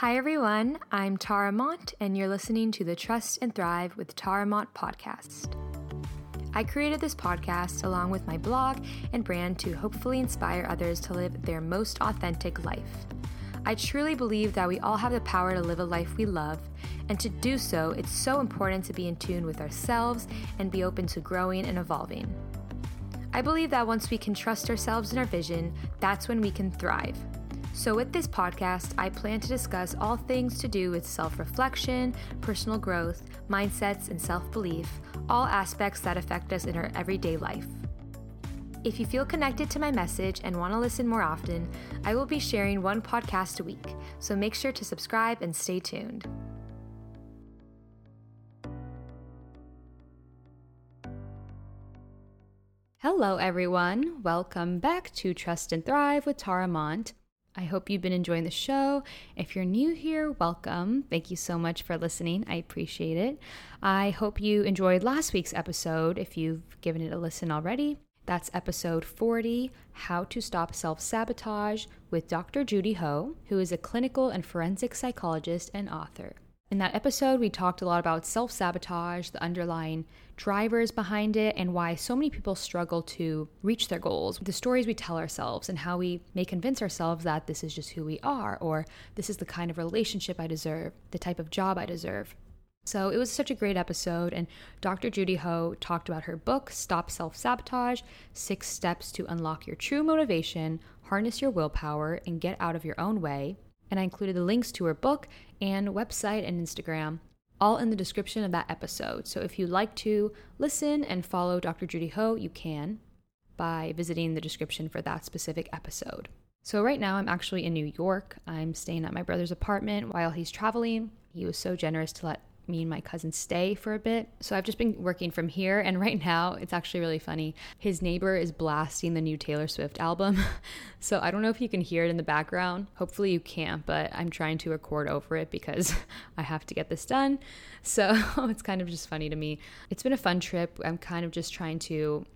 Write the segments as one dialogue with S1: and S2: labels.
S1: Hi, everyone. I'm Tara Mont, and you're listening to the Trust and Thrive with Tara Mont podcast. I created this podcast along with my blog and brand to hopefully inspire others to live their most authentic life. I truly believe that we all have the power to live a life we love, and to do so, it's so important to be in tune with ourselves and be open to growing and evolving. I believe that once we can trust ourselves and our vision, that's when we can thrive. So, with this podcast, I plan to discuss all things to do with self reflection, personal growth, mindsets, and self belief, all aspects that affect us in our everyday life. If you feel connected to my message and want to listen more often, I will be sharing one podcast a week, so make sure to subscribe and stay tuned. Hello, everyone. Welcome back to Trust and Thrive with Tara Mont. I hope you've been enjoying the show. If you're new here, welcome. Thank you so much for listening. I appreciate it. I hope you enjoyed last week's episode if you've given it a listen already. That's episode 40 How to Stop Self Sabotage with Dr. Judy Ho, who is a clinical and forensic psychologist and author. In that episode, we talked a lot about self sabotage, the underlying drivers behind it, and why so many people struggle to reach their goals. The stories we tell ourselves, and how we may convince ourselves that this is just who we are, or this is the kind of relationship I deserve, the type of job I deserve. So it was such a great episode, and Dr. Judy Ho talked about her book, Stop Self Sabotage Six Steps to Unlock Your True Motivation, Harness Your Willpower, and Get Out of Your Own Way and I included the links to her book and website and Instagram all in the description of that episode. So if you'd like to listen and follow Dr. Judy Ho, you can by visiting the description for that specific episode. So right now I'm actually in New York. I'm staying at my brother's apartment while he's traveling. He was so generous to let me and my cousin stay for a bit. So I've just been working from here. And right now, it's actually really funny. His neighbor is blasting the new Taylor Swift album. so I don't know if you can hear it in the background. Hopefully you can't, but I'm trying to record over it because I have to get this done. So it's kind of just funny to me. It's been a fun trip. I'm kind of just trying to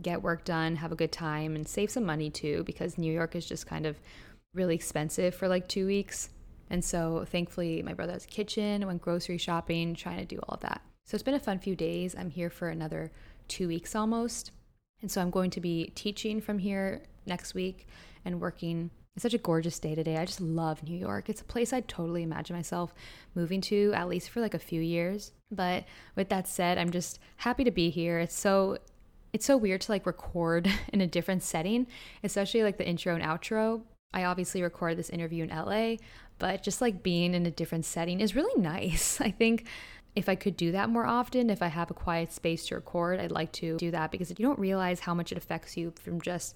S1: get work done, have a good time, and save some money too because New York is just kind of really expensive for like two weeks. And so thankfully, my brother has a kitchen, went grocery shopping, trying to do all of that. So it's been a fun few days. I'm here for another two weeks almost. And so I'm going to be teaching from here next week and working. It's such a gorgeous day today. I just love New York. It's a place I'd totally imagine myself moving to, at least for like a few years. But with that said, I'm just happy to be here. It's so it's so weird to like record in a different setting, especially like the intro and outro. I obviously recorded this interview in LA, but just like being in a different setting is really nice. I think if I could do that more often, if I have a quiet space to record, I'd like to do that because you don't realize how much it affects you from just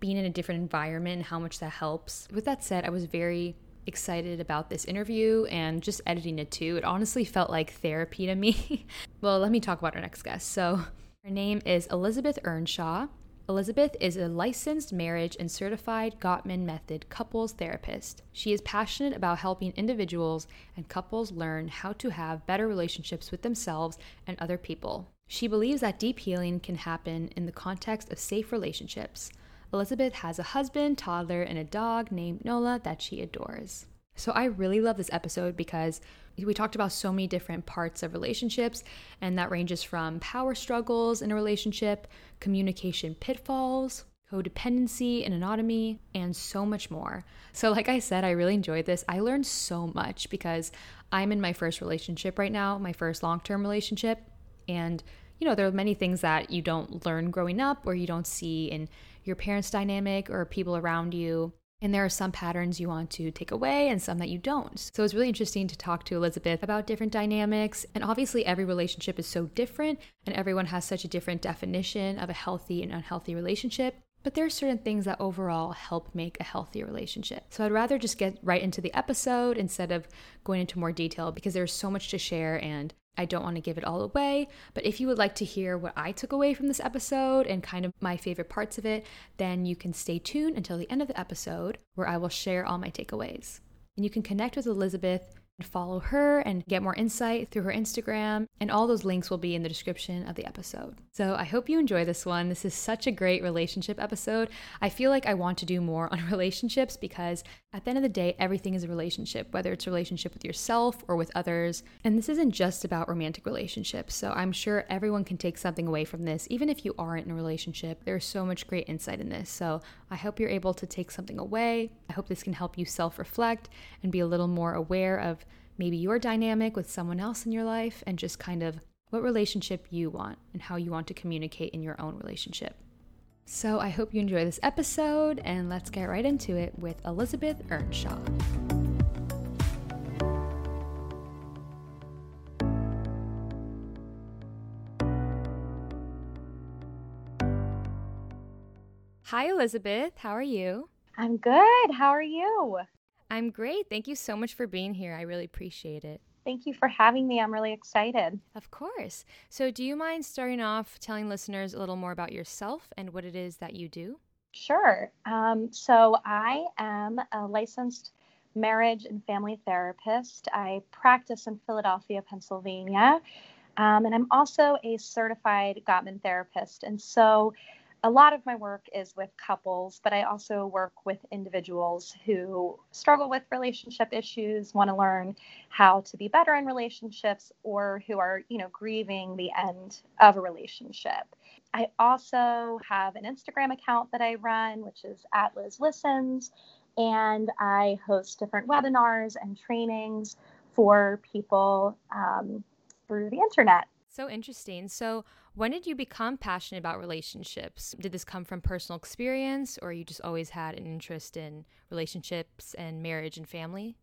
S1: being in a different environment and how much that helps. With that said, I was very excited about this interview and just editing it too. It honestly felt like therapy to me. well, let me talk about our next guest. So, her name is Elizabeth Earnshaw. Elizabeth is a licensed marriage and certified Gottman Method couples therapist. She is passionate about helping individuals and couples learn how to have better relationships with themselves and other people. She believes that deep healing can happen in the context of safe relationships. Elizabeth has a husband, toddler, and a dog named Nola that she adores. So I really love this episode because we talked about so many different parts of relationships, and that ranges from power struggles in a relationship, communication pitfalls, codependency and anatomy, and so much more. So, like I said, I really enjoyed this. I learned so much because I'm in my first relationship right now, my first long term relationship. And, you know, there are many things that you don't learn growing up or you don't see in your parents' dynamic or people around you. And there are some patterns you want to take away and some that you don't. So it's really interesting to talk to Elizabeth about different dynamics. And obviously, every relationship is so different, and everyone has such a different definition of a healthy and unhealthy relationship. But there are certain things that overall help make a healthy relationship. So I'd rather just get right into the episode instead of going into more detail because there's so much to share and I don't want to give it all away, but if you would like to hear what I took away from this episode and kind of my favorite parts of it, then you can stay tuned until the end of the episode where I will share all my takeaways. And you can connect with Elizabeth follow her and get more insight through her Instagram. And all those links will be in the description of the episode. So I hope you enjoy this one. This is such a great relationship episode. I feel like I want to do more on relationships because at the end of the day, everything is a relationship, whether it's a relationship with yourself or with others. And this isn't just about romantic relationships. So I'm sure everyone can take something away from this, even if you aren't in a relationship. There's so much great insight in this. So I hope you're able to take something away. I hope this can help you self reflect and be a little more aware of maybe your dynamic with someone else in your life and just kind of what relationship you want and how you want to communicate in your own relationship. So I hope you enjoy this episode and let's get right into it with Elizabeth Earnshaw. Hi, Elizabeth. How are you?
S2: I'm good. How are you?
S1: I'm great. Thank you so much for being here. I really appreciate it.
S2: Thank you for having me. I'm really excited.
S1: Of course. So, do you mind starting off telling listeners a little more about yourself and what it is that you do?
S2: Sure. Um, so, I am a licensed marriage and family therapist. I practice in Philadelphia, Pennsylvania. Um, and I'm also a certified Gottman therapist. And so, a lot of my work is with couples, but I also work with individuals who struggle with relationship issues, want to learn how to be better in relationships, or who are, you know, grieving the end of a relationship. I also have an Instagram account that I run, which is at Liz Listens, and I host different webinars and trainings for people um, through the internet.
S1: So interesting. So, when did you become passionate about relationships? Did this come from personal experience or you just always had an interest in relationships and marriage and family?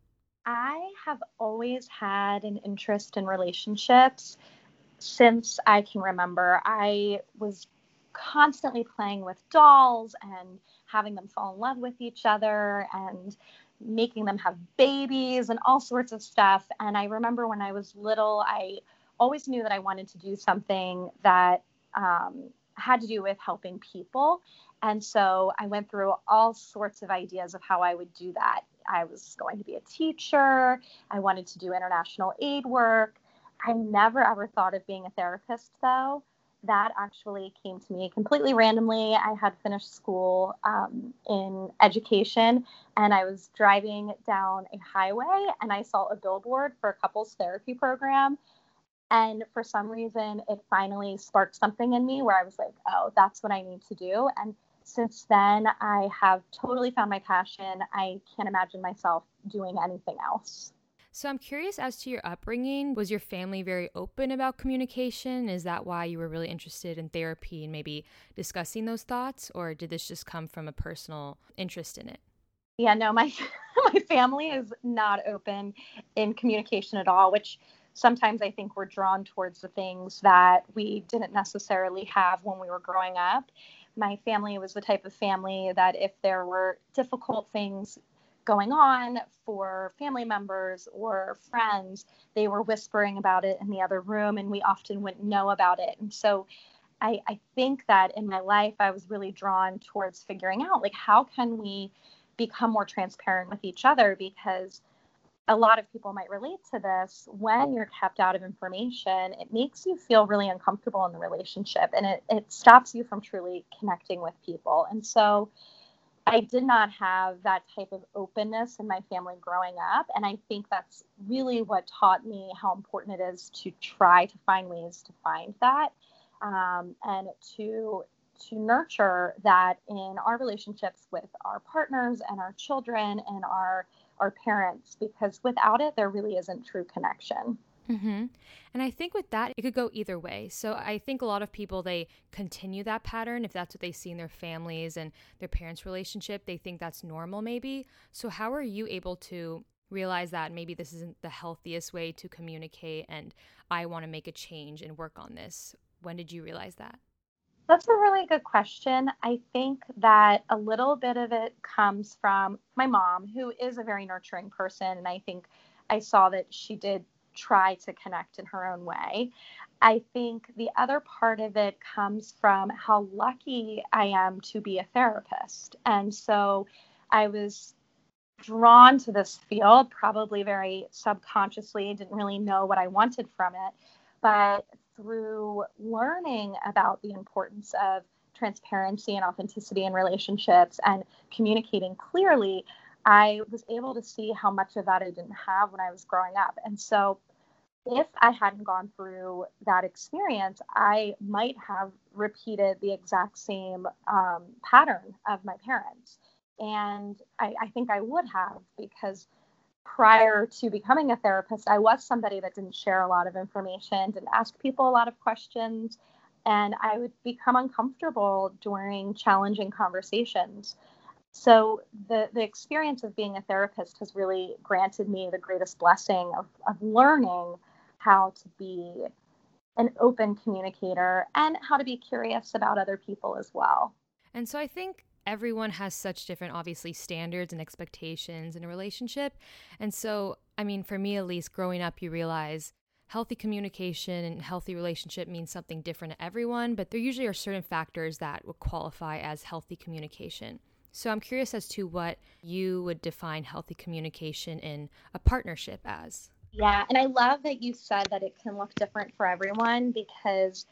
S2: I have always had an interest in relationships since I can remember. I was constantly playing with dolls and having them fall in love with each other and making them have babies and all sorts of stuff. And I remember when I was little, I always knew that I wanted to do something that um, had to do with helping people. And so I went through all sorts of ideas of how I would do that. I was going to be a teacher, I wanted to do international aid work. I never ever thought of being a therapist, though. That actually came to me completely randomly. I had finished school um, in education and I was driving down a highway and I saw a billboard for a couples therapy program and for some reason, it finally sparked something in me where I was like, oh, that's what I need to do. And since then, I have totally found my passion. I can't imagine myself doing anything else.
S1: So I'm curious as to your upbringing. Was your family very open about communication? Is that why you were really interested in therapy and maybe discussing those thoughts? Or did this just come from a personal interest in it?
S2: Yeah, no, my my family is not open in communication at all, which sometimes I think we're drawn towards the things that we didn't necessarily have when we were growing up. My family was the type of family that if there were difficult things going on for family members or friends, they were whispering about it in the other room, and we often wouldn't know about it. And so I, I think that in my life, I was really drawn towards figuring out like, how can we become more transparent with each other? Because a lot of people might relate to this. When you're kept out of information it makes you feel really uncomfortable in the relationship and it, it stops you from truly connecting with people. And so i did not have that type of openness in my family growing up and i think that's really what taught me how important it is to try to find ways to find that um, and to to nurture that in our relationships with our partners and our children and our our parents because without it there really isn't true connection
S1: Mm-hmm. And I think with that, it could go either way. So I think a lot of people, they continue that pattern if that's what they see in their families and their parents' relationship. They think that's normal, maybe. So, how are you able to realize that maybe this isn't the healthiest way to communicate and I want to make a change and work on this? When did you realize that?
S2: That's a really good question. I think that a little bit of it comes from my mom, who is a very nurturing person. And I think I saw that she did try to connect in her own way. I think the other part of it comes from how lucky I am to be a therapist. And so I was drawn to this field, probably very subconsciously, didn't really know what I wanted from it. But through learning about the importance of transparency and authenticity in relationships and communicating clearly, I was able to see how much of that I didn't have when I was growing up. And so, if I hadn't gone through that experience, I might have repeated the exact same um, pattern of my parents. And I, I think I would have because prior to becoming a therapist, I was somebody that didn't share a lot of information, didn't ask people a lot of questions, and I would become uncomfortable during challenging conversations. So the the experience of being a therapist has really granted me the greatest blessing of, of learning how to be an open communicator and how to be curious about other people as well.
S1: And so I think everyone has such different, obviously, standards and expectations in a relationship. And so, I mean, for me at least, growing up, you realize healthy communication and healthy relationship means something different to everyone, but there usually are certain factors that would qualify as healthy communication. So I'm curious as to what you would define healthy communication in a partnership as.
S2: Yeah, and I love that you said that it can look different for everyone because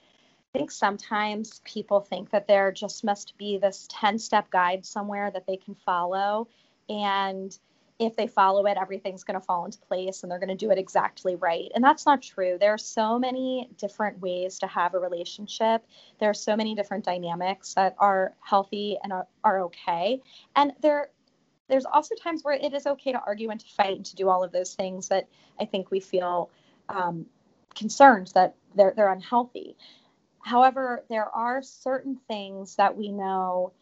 S2: think sometimes people think that there just must be this 10 step guide somewhere that they can follow. And if they follow it, everything's going to fall into place and they're going to do it exactly right. And that's not true. There are so many different ways to have a relationship. There are so many different dynamics that are healthy and are, are okay. And there, there's also times where it is okay to argue and to fight and to do all of those things that I think we feel um, concerned that they're, they're unhealthy. However, there are certain things that we know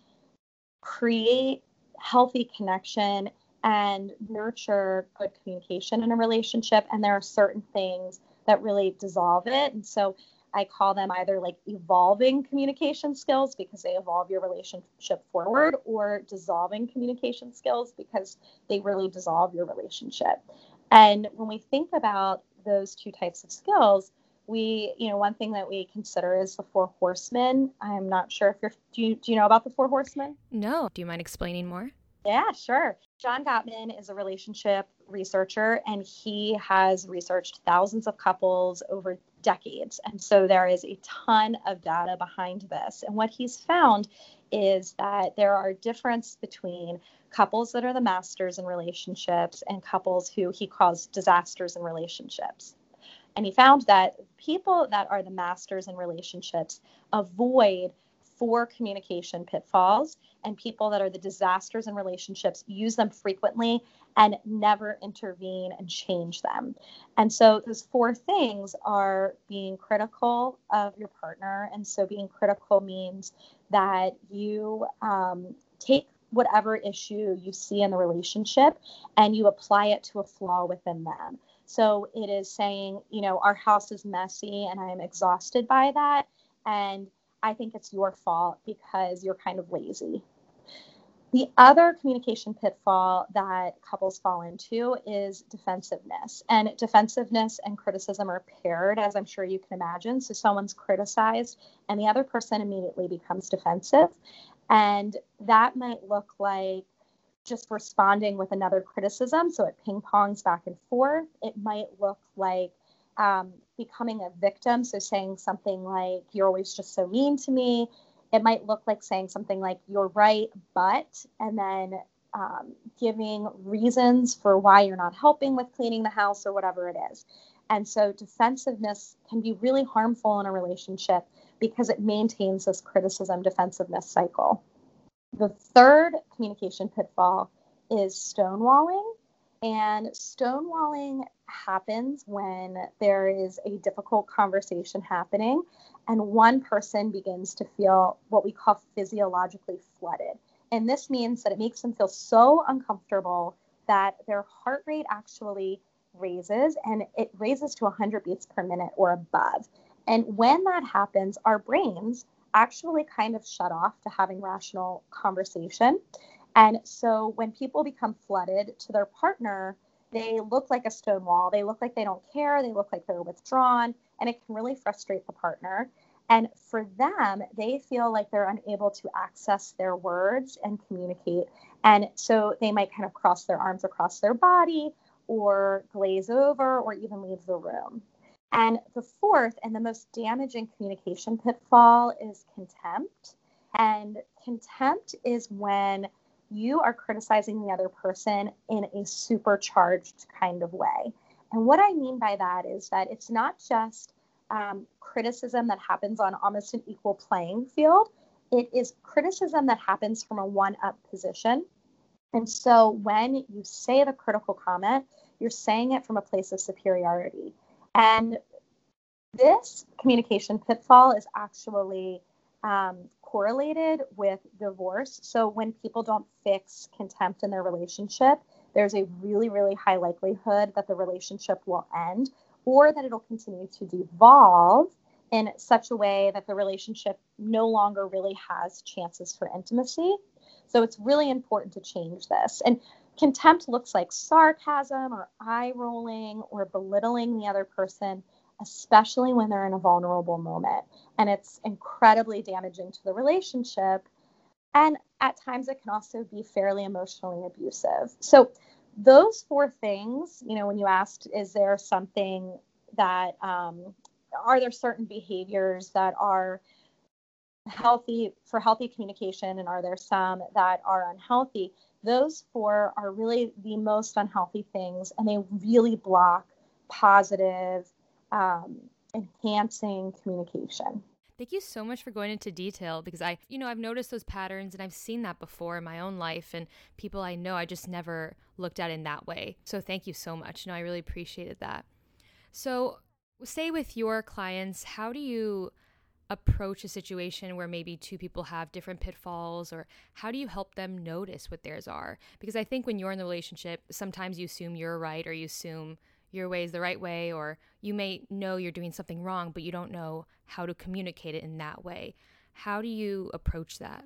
S2: create healthy connection and nurture good communication in a relationship. And there are certain things that really dissolve it. And so I call them either like evolving communication skills because they evolve your relationship forward, or dissolving communication skills because they really dissolve your relationship. And when we think about those two types of skills, we, you know, one thing that we consider is the four horsemen. I'm not sure if you're, do you, do you know about the four horsemen?
S1: No. Do you mind explaining more?
S2: Yeah, sure. John Gottman is a relationship researcher and he has researched thousands of couples over decades. And so there is a ton of data behind this. And what he's found is that there are difference between couples that are the masters in relationships and couples who he calls disasters in relationships. And he found that people that are the masters in relationships avoid four communication pitfalls, and people that are the disasters in relationships use them frequently and never intervene and change them. And so, those four things are being critical of your partner. And so, being critical means that you um, take whatever issue you see in the relationship and you apply it to a flaw within them. So it is saying, you know, our house is messy and I am exhausted by that. And I think it's your fault because you're kind of lazy. The other communication pitfall that couples fall into is defensiveness. And defensiveness and criticism are paired, as I'm sure you can imagine. So someone's criticized, and the other person immediately becomes defensive. And that might look like just responding with another criticism. So it ping pongs back and forth. It might look like um, becoming a victim. So saying something like, you're always just so mean to me. It might look like saying something like, you're right, but, and then um, giving reasons for why you're not helping with cleaning the house or whatever it is. And so defensiveness can be really harmful in a relationship because it maintains this criticism defensiveness cycle. The third communication pitfall is stonewalling. And stonewalling happens when there is a difficult conversation happening and one person begins to feel what we call physiologically flooded. And this means that it makes them feel so uncomfortable that their heart rate actually raises and it raises to 100 beats per minute or above. And when that happens, our brains actually kind of shut off to having rational conversation. And so when people become flooded to their partner, they look like a stone wall. They look like they don't care. They look like they're withdrawn, and it can really frustrate the partner. And for them, they feel like they're unable to access their words and communicate. And so they might kind of cross their arms across their body or glaze over or even leave the room. And the fourth and the most damaging communication pitfall is contempt. And contempt is when you are criticizing the other person in a supercharged kind of way. And what I mean by that is that it's not just um, criticism that happens on almost an equal playing field, it is criticism that happens from a one up position. And so when you say the critical comment, you're saying it from a place of superiority. And this communication pitfall is actually um, correlated with divorce. So when people don't fix contempt in their relationship, there's a really, really high likelihood that the relationship will end or that it'll continue to devolve in such a way that the relationship no longer really has chances for intimacy. So it's really important to change this. And contempt looks like sarcasm or eye rolling or belittling the other person especially when they're in a vulnerable moment. And it's incredibly damaging to the relationship. And at times, it can also be fairly emotionally abusive. So, those four things, you know, when you asked, is there something that, um, are there certain behaviors that are healthy for healthy communication and are there some that are unhealthy? Those four are really the most unhealthy things and they really block positive um, enhancing communication.
S1: Thank you so much for going into detail because I, you know, I've noticed those patterns and I've seen that before in my own life and people I know I just never looked at in that way. So thank you so much. No, I really appreciated that. So, say with your clients, how do you approach a situation where maybe two people have different pitfalls or how do you help them notice what theirs are? Because I think when you're in the relationship, sometimes you assume you're right or you assume your way is the right way, or you may know you're doing something wrong, but you don't know how to communicate it in that way. How do you approach that?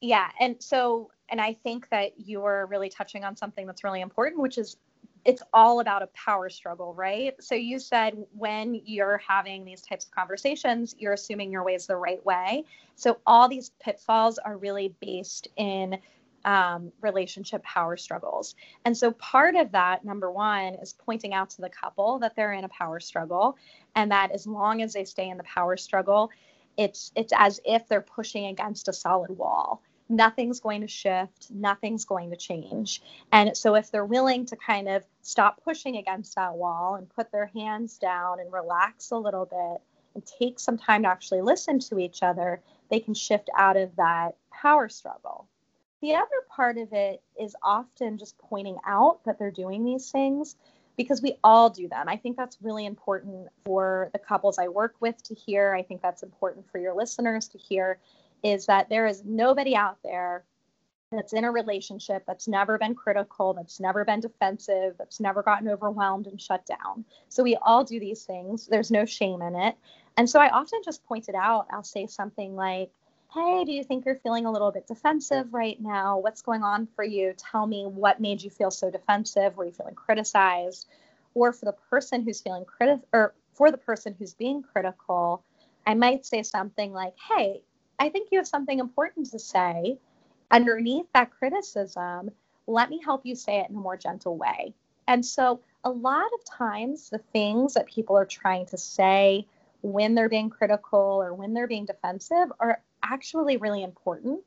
S2: Yeah. And so, and I think that you're really touching on something that's really important, which is it's all about a power struggle, right? So you said when you're having these types of conversations, you're assuming your way is the right way. So all these pitfalls are really based in um, relationship power struggles. And so part of that, number one, is pointing out to the couple that they're in a power struggle and that as long as they stay in the power struggle, it's it's as if they're pushing against a solid wall. Nothing's going to shift, nothing's going to change. And so if they're willing to kind of stop pushing against that wall and put their hands down and relax a little bit and take some time to actually listen to each other, they can shift out of that power struggle. The other part of it is often just pointing out that they're doing these things because we all do them. I think that's really important for the couples I work with to hear. I think that's important for your listeners to hear is that there is nobody out there that's in a relationship that's never been critical, that's never been defensive, that's never gotten overwhelmed and shut down. So we all do these things. There's no shame in it. And so I often just point it out. I'll say something like, hey, do you think you're feeling a little bit defensive right now? What's going on for you? Tell me what made you feel so defensive. Were you feeling criticized? Or for the person who's feeling critical, or for the person who's being critical, I might say something like, hey, I think you have something important to say. Underneath that criticism, let me help you say it in a more gentle way. And so, a lot of times, the things that people are trying to say when they're being critical or when they're being defensive are actually really important.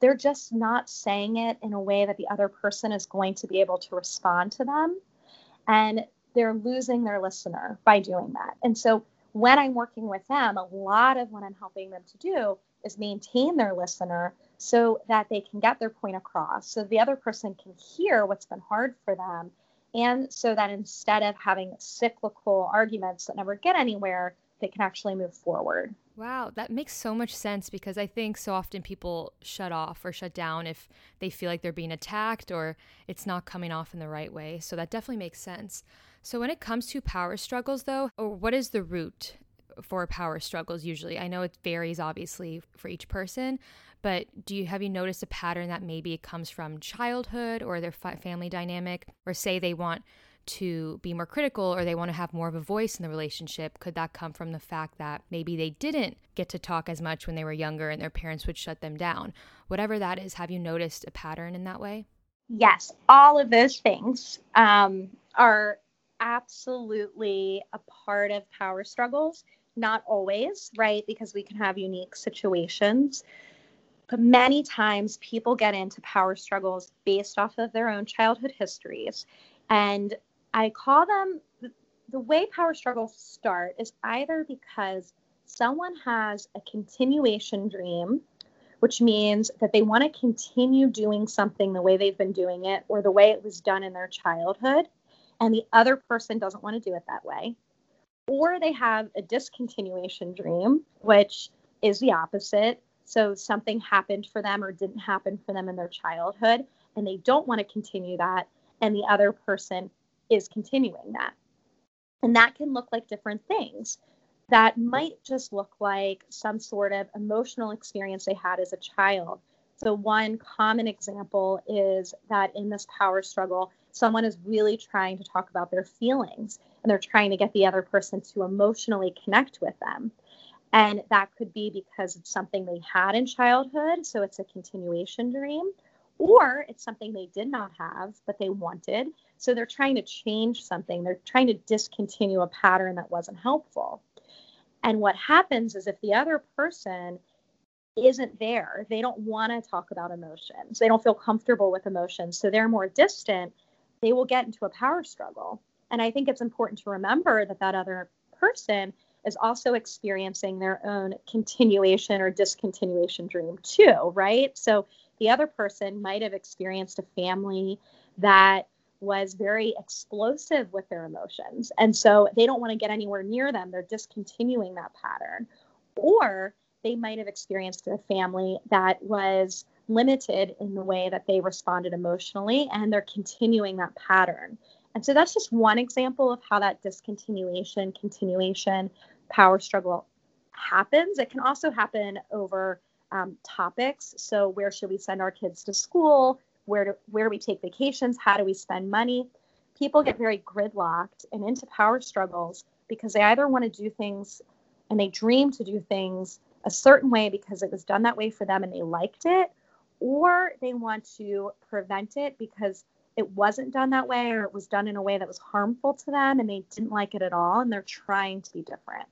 S2: They're just not saying it in a way that the other person is going to be able to respond to them. And they're losing their listener by doing that. And so when I'm working with them, a lot of what I'm helping them to do is maintain their listener so that they can get their point across, so the other person can hear what's been hard for them. And so that instead of having cyclical arguments that never get anywhere, they can actually move forward.
S1: Wow, that makes so much sense because I think so often people shut off or shut down if they feel like they're being attacked or it's not coming off in the right way. So that definitely makes sense. So when it comes to power struggles though, or what is the root for power struggles usually? I know it varies obviously for each person, but do you have you noticed a pattern that maybe comes from childhood or their family dynamic or say they want to be more critical or they want to have more of a voice in the relationship? Could that come from the fact that maybe they didn't get to talk as much when they were younger and their parents would shut them down? Whatever that is, have you noticed a pattern in that way?
S2: Yes, all of those things um, are absolutely a part of power struggles. Not always, right? Because we can have unique situations. But many times people get into power struggles based off of their own childhood histories. And I call them the way power struggles start is either because someone has a continuation dream, which means that they want to continue doing something the way they've been doing it or the way it was done in their childhood, and the other person doesn't want to do it that way. Or they have a discontinuation dream, which is the opposite. So something happened for them or didn't happen for them in their childhood, and they don't want to continue that, and the other person is continuing that. And that can look like different things. That might just look like some sort of emotional experience they had as a child. So, one common example is that in this power struggle, someone is really trying to talk about their feelings and they're trying to get the other person to emotionally connect with them. And that could be because it's something they had in childhood, so it's a continuation dream, or it's something they did not have, but they wanted. So they're trying to change something, they're trying to discontinue a pattern that wasn't helpful. And what happens is if the other person isn't there, they don't want to talk about emotions, they don't feel comfortable with emotions, so they're more distant, they will get into a power struggle. And I think it's important to remember that that other person is also experiencing their own continuation or discontinuation dream too, right? So the other person might have experienced a family that was very explosive with their emotions. And so they don't want to get anywhere near them. They're discontinuing that pattern. Or they might have experienced a family that was limited in the way that they responded emotionally and they're continuing that pattern. And so that's just one example of how that discontinuation, continuation power struggle happens. It can also happen over um, topics. So, where should we send our kids to school? Where do, where do we take vacations? How do we spend money? People get very gridlocked and into power struggles because they either want to do things and they dream to do things a certain way because it was done that way for them and they liked it, or they want to prevent it because it wasn't done that way or it was done in a way that was harmful to them and they didn't like it at all and they're trying to be different.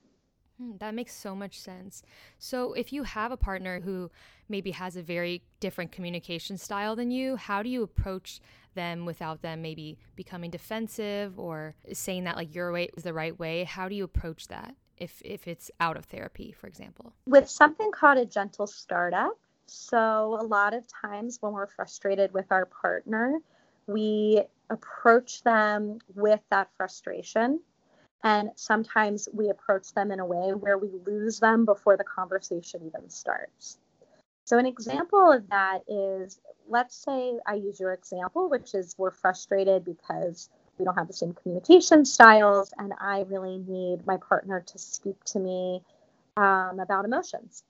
S1: Hmm, that makes so much sense. So, if you have a partner who maybe has a very different communication style than you, how do you approach them without them maybe becoming defensive or saying that like your way is the right way? How do you approach that if if it's out of therapy, for example?
S2: With something called a gentle startup. So, a lot of times when we're frustrated with our partner, we approach them with that frustration and sometimes we approach them in a way where we lose them before the conversation even starts. So, an example of that is let's say I use your example, which is we're frustrated because we don't have the same communication styles, and I really need my partner to speak to me um, about emotions.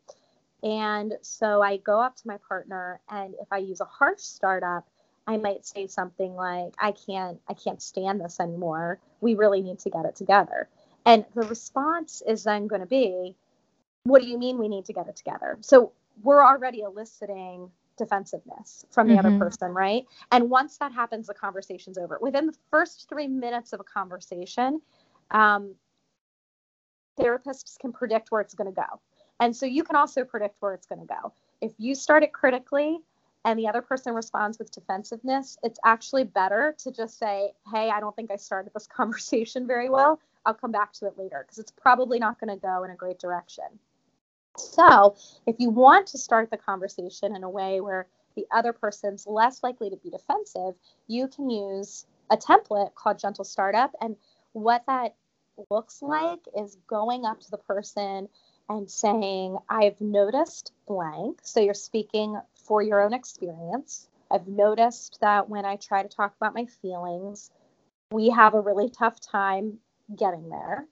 S2: And so I go up to my partner, and if I use a harsh startup, I might say something like, I can't, I can't stand this anymore. We really need to get it together. And the response is then going to be, What do you mean we need to get it together? So we're already eliciting defensiveness from the mm-hmm. other person, right? And once that happens, the conversation's over. Within the first three minutes of a conversation, um, therapists can predict where it's going to go. And so you can also predict where it's going to go. If you start it critically, and the other person responds with defensiveness, it's actually better to just say, Hey, I don't think I started this conversation very well. I'll come back to it later because it's probably not going to go in a great direction. So, if you want to start the conversation in a way where the other person's less likely to be defensive, you can use a template called Gentle Startup. And what that looks like is going up to the person and saying, I've noticed blank. So you're speaking for your own experience. I've noticed that when I try to talk about my feelings, we have a really tough time getting there.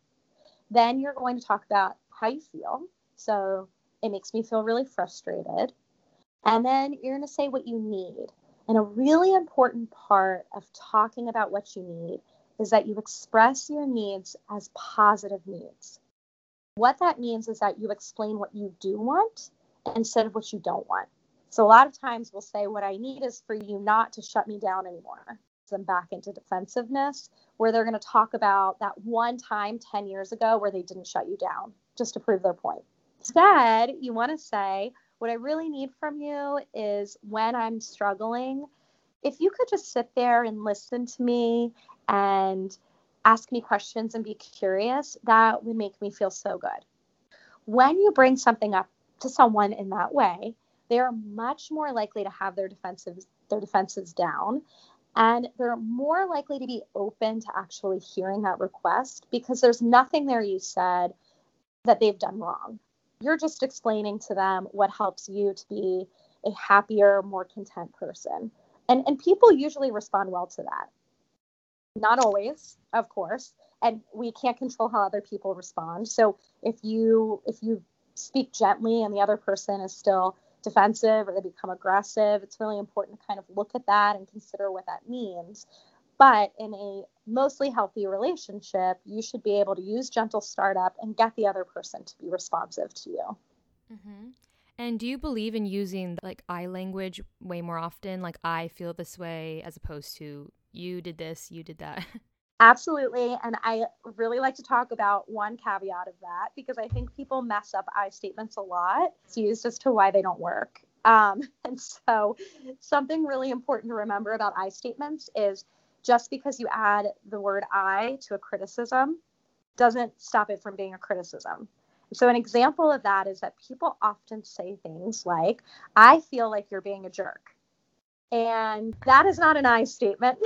S2: Then you're going to talk about how you feel. So it makes me feel really frustrated. And then you're going to say what you need. And a really important part of talking about what you need is that you express your needs as positive needs. What that means is that you explain what you do want instead of what you don't want. So a lot of times we'll say, What I need is for you not to shut me down anymore. Them back into defensiveness, where they're going to talk about that one time 10 years ago where they didn't shut you down just to prove their point. Instead, you want to say, What I really need from you is when I'm struggling, if you could just sit there and listen to me and ask me questions and be curious, that would make me feel so good. When you bring something up to someone in that way, they are much more likely to have their defenses their defenses down and they're more likely to be open to actually hearing that request because there's nothing there you said that they've done wrong. You're just explaining to them what helps you to be a happier, more content person. And and people usually respond well to that. Not always, of course, and we can't control how other people respond. So if you if you speak gently and the other person is still defensive or they become aggressive, it's really important to kind of look at that and consider what that means. But in a mostly healthy relationship, you should be able to use gentle startup and get the other person to be responsive to you.
S1: Mm-hmm. And do you believe in using like I language way more often? Like I feel this way as opposed to you did this, you did that.
S2: Absolutely. And I really like to talk about one caveat of that because I think people mess up I statements a lot. It's used as to why they don't work. Um, and so, something really important to remember about I statements is just because you add the word I to a criticism doesn't stop it from being a criticism. So, an example of that is that people often say things like, I feel like you're being a jerk. And that is not an I statement.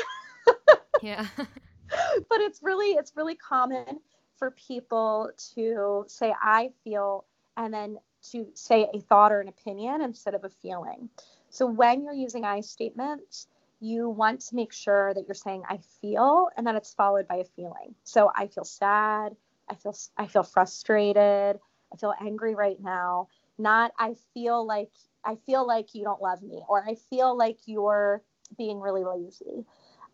S1: yeah.
S2: but it's really it's really common for people to say I feel and then to say a thought or an opinion instead of a feeling. So when you're using I statements, you want to make sure that you're saying I feel and that it's followed by a feeling. So I feel sad, I feel I feel frustrated, I feel angry right now. Not I feel like I feel like you don't love me or I feel like you're being really lazy.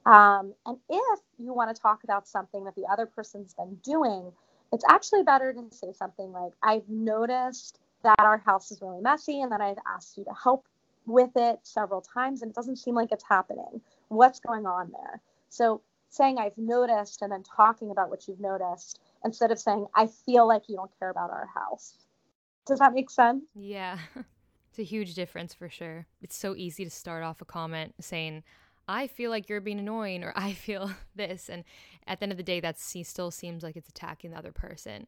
S2: Um, and if you want to talk about something that the other person's been doing, it's actually better to say something like, I've noticed that our house is really messy and that I've asked you to help with it several times and it doesn't seem like it's happening. What's going on there? So saying I've noticed and then talking about what you've noticed instead of saying I feel like you don't care about our house. Does that make sense?
S1: Yeah. It's a huge difference for sure. It's so easy to start off a comment saying I feel like you're being annoying or I feel this. And at the end of the day, that still seems like it's attacking the other person.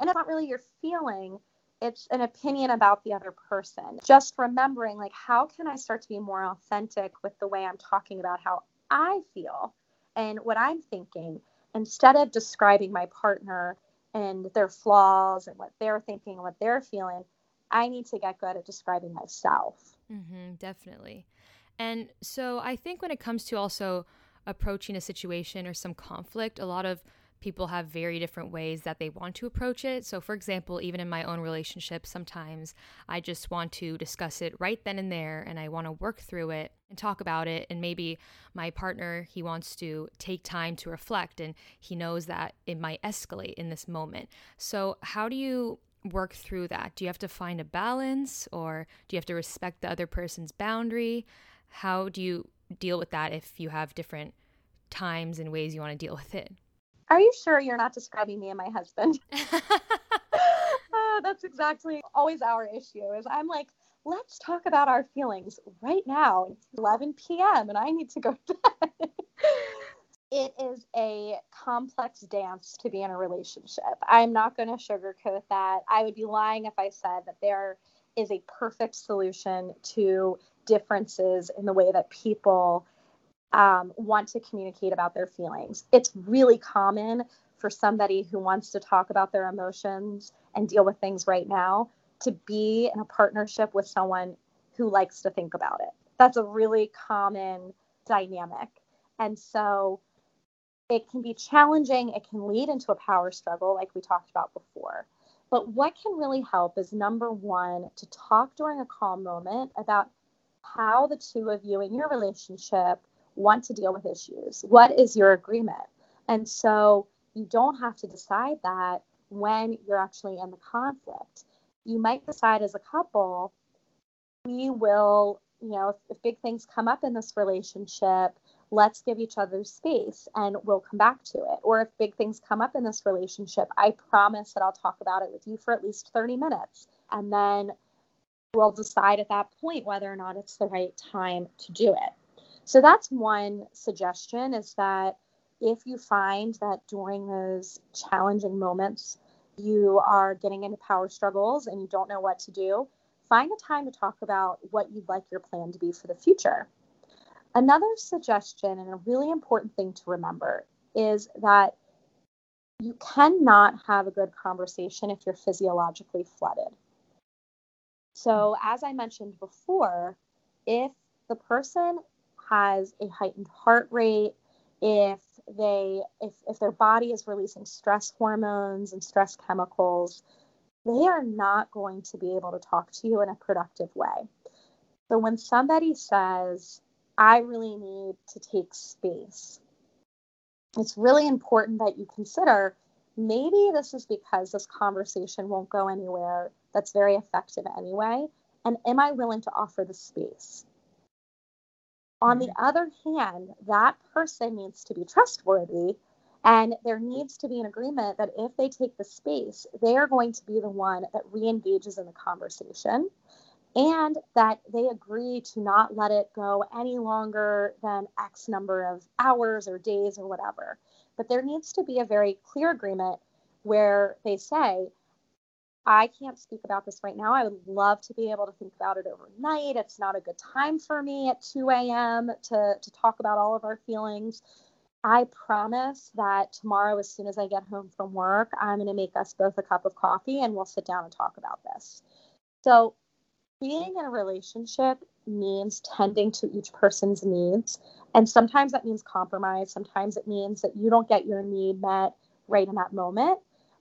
S2: And it's not really your feeling, it's an opinion about the other person. Just remembering, like, how can I start to be more authentic with the way I'm talking about how I feel and what I'm thinking instead of describing my partner and their flaws and what they're thinking and what they're feeling. I need to get good at describing myself.
S1: Mm-hmm, definitely. And so I think when it comes to also approaching a situation or some conflict, a lot of people have very different ways that they want to approach it. So, for example, even in my own relationship, sometimes I just want to discuss it right then and there and I want to work through it and talk about it. And maybe my partner, he wants to take time to reflect and he knows that it might escalate in this moment. So, how do you work through that? Do you have to find a balance or do you have to respect the other person's boundary? How do you deal with that if you have different times and ways you want to deal with it?
S2: Are you sure you're not describing me and my husband? uh, that's exactly always our issue is I'm like, let's talk about our feelings right now. It's 11 p.m. and I need to go to bed. it is a complex dance to be in a relationship. I'm not going to sugarcoat that. I would be lying if I said that there is a perfect solution to differences in the way that people um, want to communicate about their feelings. It's really common for somebody who wants to talk about their emotions and deal with things right now to be in a partnership with someone who likes to think about it. That's a really common dynamic. And so it can be challenging, it can lead into a power struggle, like we talked about before. But what can really help is number one, to talk during a calm moment about how the two of you in your relationship want to deal with issues. What is your agreement? And so you don't have to decide that when you're actually in the conflict. You might decide as a couple, we will, you know, if, if big things come up in this relationship, let's give each other space and we'll come back to it. Or if big things come up in this relationship, I promise that I'll talk about it with you for at least 30 minutes. And then we'll decide at that point whether or not it's the right time to do it. So that's one suggestion is that if you find that during those challenging moments you are getting into power struggles and you don't know what to do, find a time to talk about what you'd like your plan to be for the future. Another suggestion and a really important thing to remember is that you cannot have a good conversation if you're physiologically flooded. So, as I mentioned before, if the person has a heightened heart rate, if they if, if their body is releasing stress hormones and stress chemicals, they are not going to be able to talk to you in a productive way. So when somebody says, I really need to take space, it's really important that you consider maybe this is because this conversation won't go anywhere that's very effective anyway. And am I willing to offer the space? On the mm-hmm. other hand, that person needs to be trustworthy and there needs to be an agreement that if they take the space, they are going to be the one that re engages in the conversation and that they agree to not let it go any longer than X number of hours or days or whatever. But there needs to be a very clear agreement where they say, I can't speak about this right now. I would love to be able to think about it overnight. It's not a good time for me at 2 a.m. to, to talk about all of our feelings. I promise that tomorrow, as soon as I get home from work, I'm going to make us both a cup of coffee and we'll sit down and talk about this. So, being in a relationship means tending to each person's needs. And sometimes that means compromise. Sometimes it means that you don't get your need met right in that moment,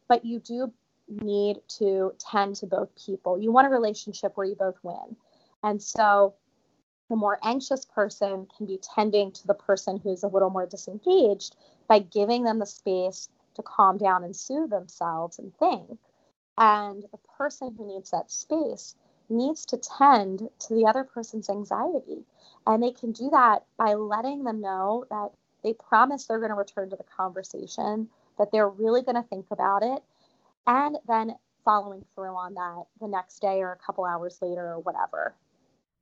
S2: but you do need to tend to both people. You want a relationship where you both win. And so the more anxious person can be tending to the person who's a little more disengaged by giving them the space to calm down and soothe themselves and think. And the person who needs that space needs to tend to the other person's anxiety. And they can do that by letting them know that they promise they're going to return to the conversation, that they're really going to think about it, and then following through on that the next day or a couple hours later or whatever.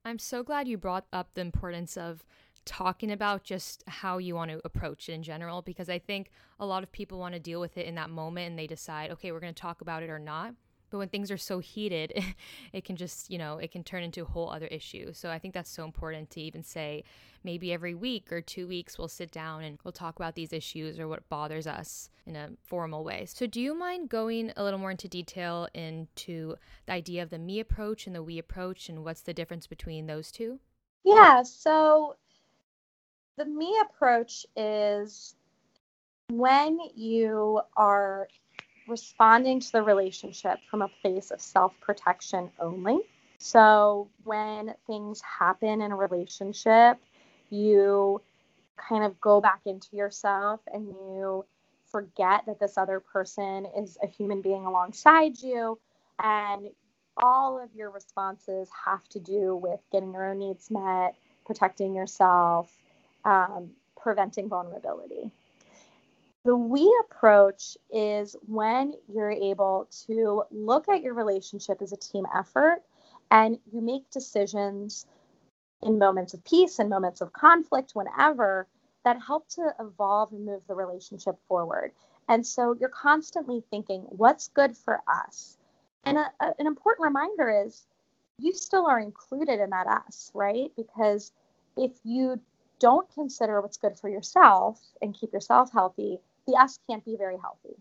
S1: I'm so glad you brought up the importance of talking about just how you want to approach it in general because I think a lot of people want to deal with it in that moment and they decide, okay, we're going to talk about it or not. But when things are so heated, it can just, you know, it can turn into a whole other issue. So I think that's so important to even say maybe every week or two weeks we'll sit down and we'll talk about these issues or what bothers us in a formal way. So do you mind going a little more into detail into the idea of the me approach and the we approach and what's the difference between those two?
S2: Yeah. So the me approach is when you are responding to the relationship from a place of self protection only. So when things happen in a relationship, you kind of go back into yourself and you forget that this other person is a human being alongside you and all of your responses have to do with getting your own needs met protecting yourself um, preventing vulnerability the we approach is when you're able to look at your relationship as a team effort and you make decisions in moments of peace and moments of conflict, whenever, that help to evolve and move the relationship forward. And so you're constantly thinking, what's good for us? And a, a, an important reminder is you still are included in that us, right? Because if you don't consider what's good for yourself and keep yourself healthy, the us can't be very healthy.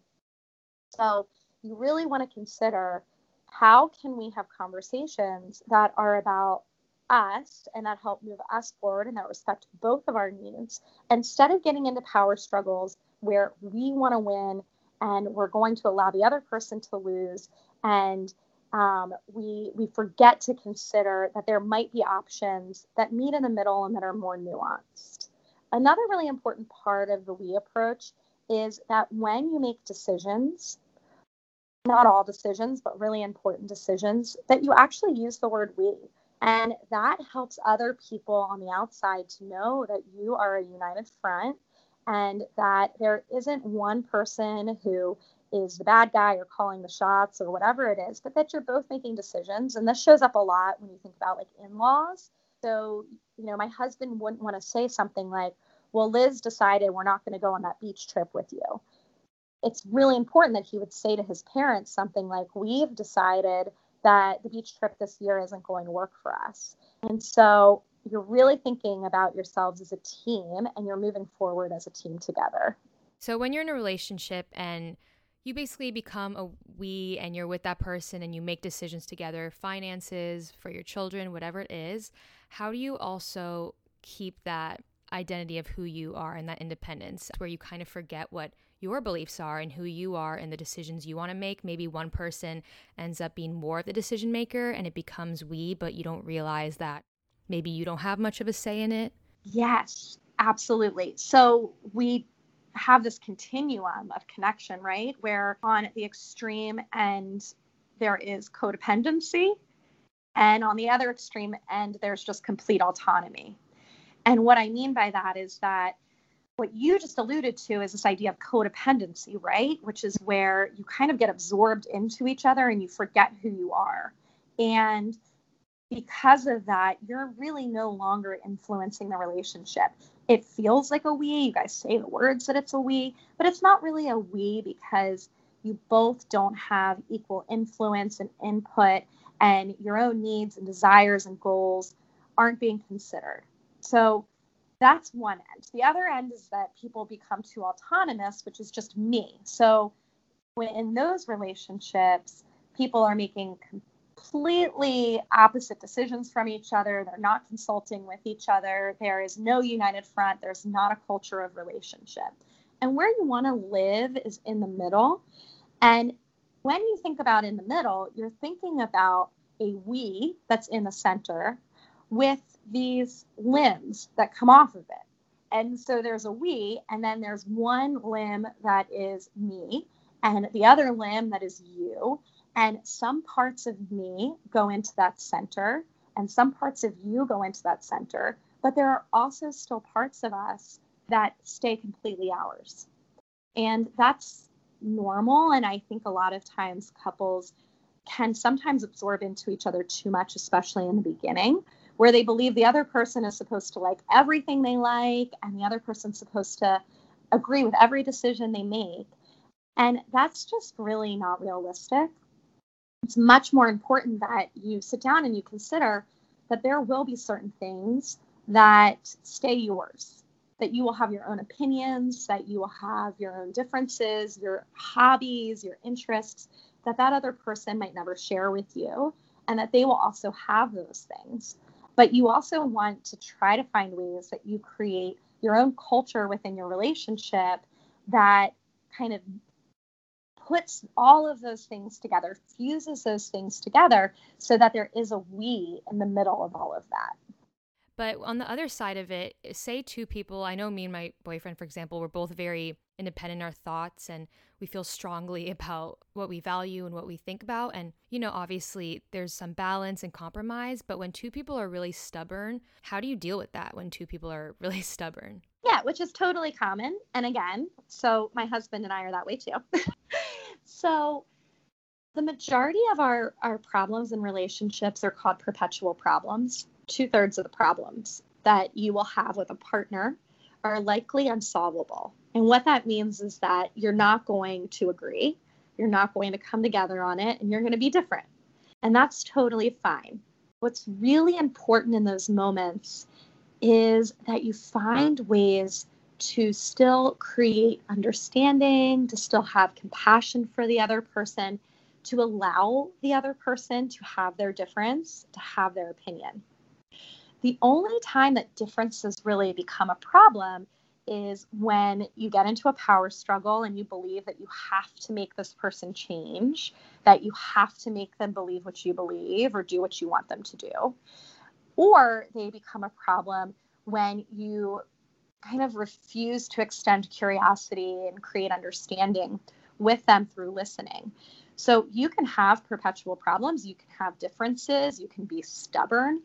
S2: So you really want to consider how can we have conversations that are about us and that help move us forward and that respect both of our needs instead of getting into power struggles where we want to win and we're going to allow the other person to lose and um, we we forget to consider that there might be options that meet in the middle and that are more nuanced another really important part of the we approach is that when you make decisions, not all decisions, but really important decisions, that you actually use the word we. And that helps other people on the outside to know that you are a united front and that there isn't one person who is the bad guy or calling the shots or whatever it is, but that you're both making decisions. And this shows up a lot when you think about like in laws. So, you know, my husband wouldn't want to say something like, well, Liz decided we're not going to go on that beach trip with you. It's really important that he would say to his parents something like, we've decided that the beach trip this year isn't going to work for us. And so you're really thinking about yourselves as a team and you're moving forward as a team together.
S1: So when you're in a relationship and you basically become a we and you're with that person and you make decisions together, finances for your children, whatever it is, how do you also keep that identity of who you are and that independence where you kind of forget what your beliefs are and who you are and the decisions you want to make. Maybe one person ends up being more of the decision maker and it becomes we, but you don't realize that maybe you don't have much of a say in it.
S2: Yes, absolutely. So we have this continuum of connection, right? Where on the extreme end, there is codependency. And on the other extreme end, there's just complete autonomy. And what I mean by that is that what you just alluded to is this idea of codependency, right? Which is where you kind of get absorbed into each other and you forget who you are. And because of that, you're really no longer influencing the relationship. It feels like a we. You guys say the words that it's a we, but it's not really a we because you both don't have equal influence and input, and your own needs and desires and goals aren't being considered. So that's one end. The other end is that people become too autonomous, which is just me. So when in those relationships, people are making completely opposite decisions from each other. They're not consulting with each other. There is no united front. There's not a culture of relationship. And where you want to live is in the middle. And when you think about in the middle, you're thinking about a we that's in the center with these limbs that come off of it. And so there's a we, and then there's one limb that is me, and the other limb that is you. And some parts of me go into that center, and some parts of you go into that center. But there are also still parts of us that stay completely ours. And that's normal. And I think a lot of times couples can sometimes absorb into each other too much, especially in the beginning where they believe the other person is supposed to like everything they like and the other person's supposed to agree with every decision they make. And that's just really not realistic. It's much more important that you sit down and you consider that there will be certain things that stay yours, that you will have your own opinions, that you will have your own differences, your hobbies, your interests, that that other person might never share with you, and that they will also have those things. But you also want to try to find ways that you create your own culture within your relationship that kind of puts all of those things together, fuses those things together so that there is a we in the middle of all of that.
S1: But on the other side of it, say two people, I know me and my boyfriend, for example, we're both very independent in our thoughts and we feel strongly about what we value and what we think about. And, you know, obviously there's some balance and compromise, but when two people are really stubborn, how do you deal with that when two people are really stubborn?
S2: Yeah, which is totally common. And again, so my husband and I are that way too. so the majority of our, our problems in relationships are called perpetual problems two thirds of the problems that you will have with a partner are likely unsolvable. And what that means is that you're not going to agree, you're not going to come together on it, and you're going to be different. And that's totally fine. What's really important in those moments is that you find ways to still create understanding, to still have compassion for the other person, to allow the other person to have their difference, to have their opinion. The only time that differences really become a problem is when you get into a power struggle and you believe that you have to make this person change, that you have to make them believe what you believe or do what you want them to do. Or they become a problem when you kind of refuse to extend curiosity and create understanding with them through listening. So you can have perpetual problems, you can have differences, you can be stubborn,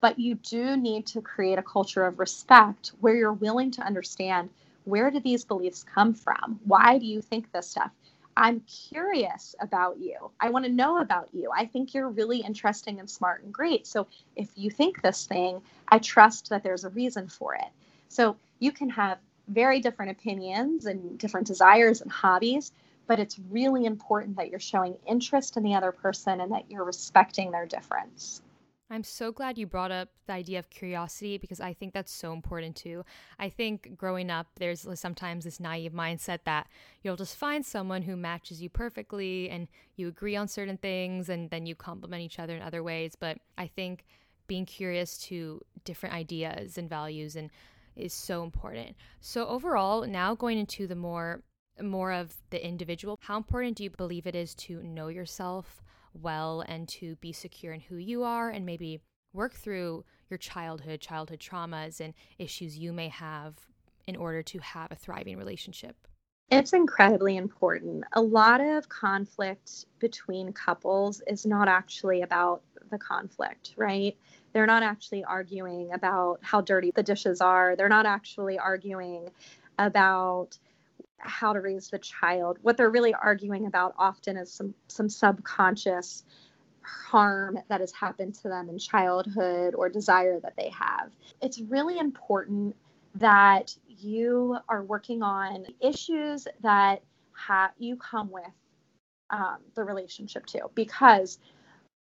S2: but you do need to create a culture of respect where you're willing to understand where do these beliefs come from? Why do you think this stuff? I'm curious about you. I want to know about you. I think you're really interesting and smart and great. So if you think this thing, I trust that there's a reason for it. So you can have very different opinions and different desires and hobbies, but it's really important that you're showing interest in the other person and that you're respecting their difference.
S1: I'm so glad you brought up the idea of curiosity because I think that's so important too. I think growing up, there's sometimes this naive mindset that you'll just find someone who matches you perfectly and you agree on certain things and then you complement each other in other ways. But I think being curious to different ideas and values and is so important. So overall, now going into the more more of the individual, how important do you believe it is to know yourself well and to be secure in who you are and maybe work through your childhood, childhood traumas and issues you may have in order to have a thriving relationship?
S2: It's incredibly important. A lot of conflict between couples is not actually about the conflict, right? They're not actually arguing about how dirty the dishes are. They're not actually arguing about how to raise the child. What they're really arguing about often is some some subconscious harm that has happened to them in childhood or desire that they have. It's really important that you are working on issues that ha- you come with um, the relationship to because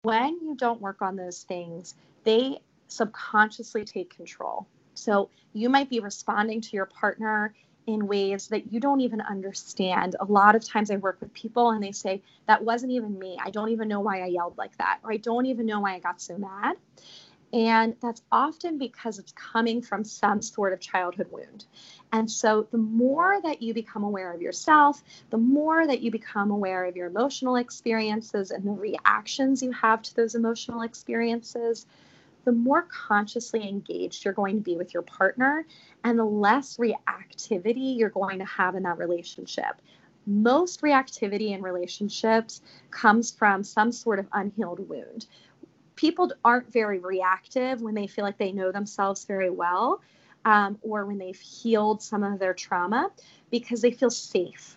S2: when you don't work on those things they subconsciously take control. So you might be responding to your partner in ways that you don't even understand. A lot of times I work with people and they say, That wasn't even me. I don't even know why I yelled like that, or I don't even know why I got so mad. And that's often because it's coming from some sort of childhood wound. And so, the more that you become aware of yourself, the more that you become aware of your emotional experiences and the reactions you have to those emotional experiences, the more consciously engaged you're going to be with your partner and the less reactivity you're going to have in that relationship. Most reactivity in relationships comes from some sort of unhealed wound people aren't very reactive when they feel like they know themselves very well um, or when they've healed some of their trauma because they feel safe.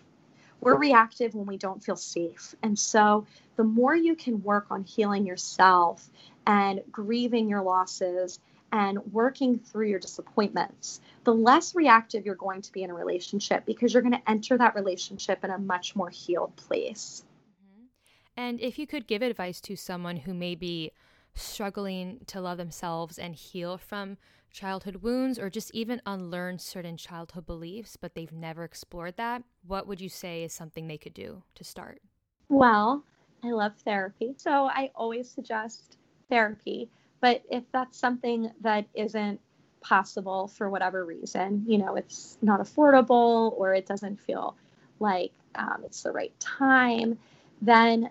S2: We're reactive when we don't feel safe. And so the more you can work on healing yourself and grieving your losses and working through your disappointments, the less reactive you're going to be in a relationship because you're going to enter that relationship in a much more healed place.
S1: Mm-hmm. And if you could give advice to someone who may be struggling to love themselves and heal from childhood wounds or just even unlearn certain childhood beliefs, but they've never explored that, what would you say is something they could do to start?
S2: Well, I love therapy. So I always suggest therapy. But if that's something that isn't possible for whatever reason, you know, it's not affordable or it doesn't feel like um, it's the right time, then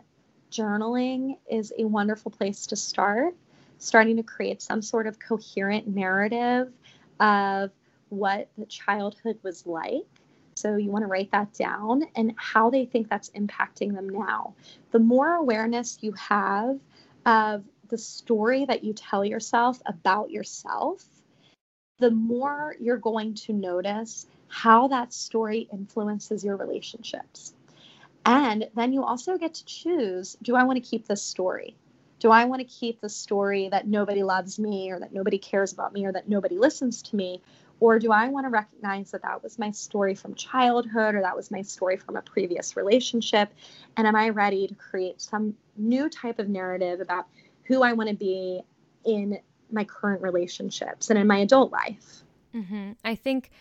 S2: journaling is a wonderful place to start, starting to create some sort of coherent narrative of what the childhood was like. So you want to write that down and how they think that's impacting them now. The more awareness you have of the story that you tell yourself about yourself, the more you're going to notice how that story influences your relationships. And then you also get to choose do I want to keep this story? Do I want to keep the story that nobody loves me or that nobody cares about me or that nobody listens to me? Or do I want to recognize that that was my story from childhood or that was my story from a previous relationship? And am I ready to create some new type of narrative about who I want to be in my current relationships and in my adult life?
S1: Mm-hmm. I think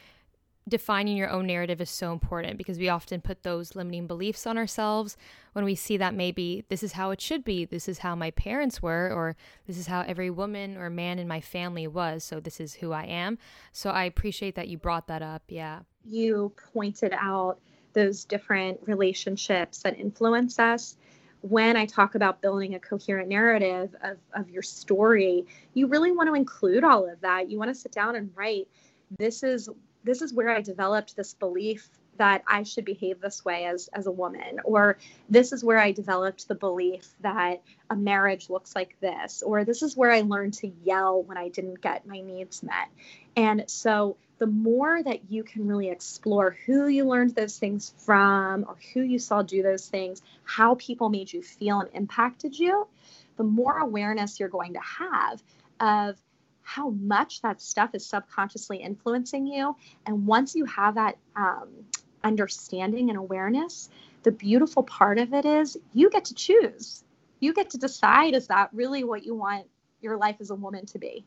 S1: defining your own narrative is so important because we often put those limiting beliefs on ourselves when we see that maybe this is how it should be, this is how my parents were, or this is how every woman or man in my family was, so this is who I am. So I appreciate that you brought that up. Yeah.
S2: You pointed out those different relationships that influence us. When I talk about building a coherent narrative of, of your story, you really want to include all of that. You want to sit down and write this is this is where I developed this belief that I should behave this way as as a woman or this is where I developed the belief that a marriage looks like this or this is where I learned to yell when I didn't get my needs met. And so the more that you can really explore who you learned those things from or who you saw do those things, how people made you feel and impacted you, the more awareness you're going to have of how much that stuff is subconsciously influencing you. And once you have that um, understanding and awareness, the beautiful part of it is you get to choose. You get to decide is that really what you want your life as a woman to be?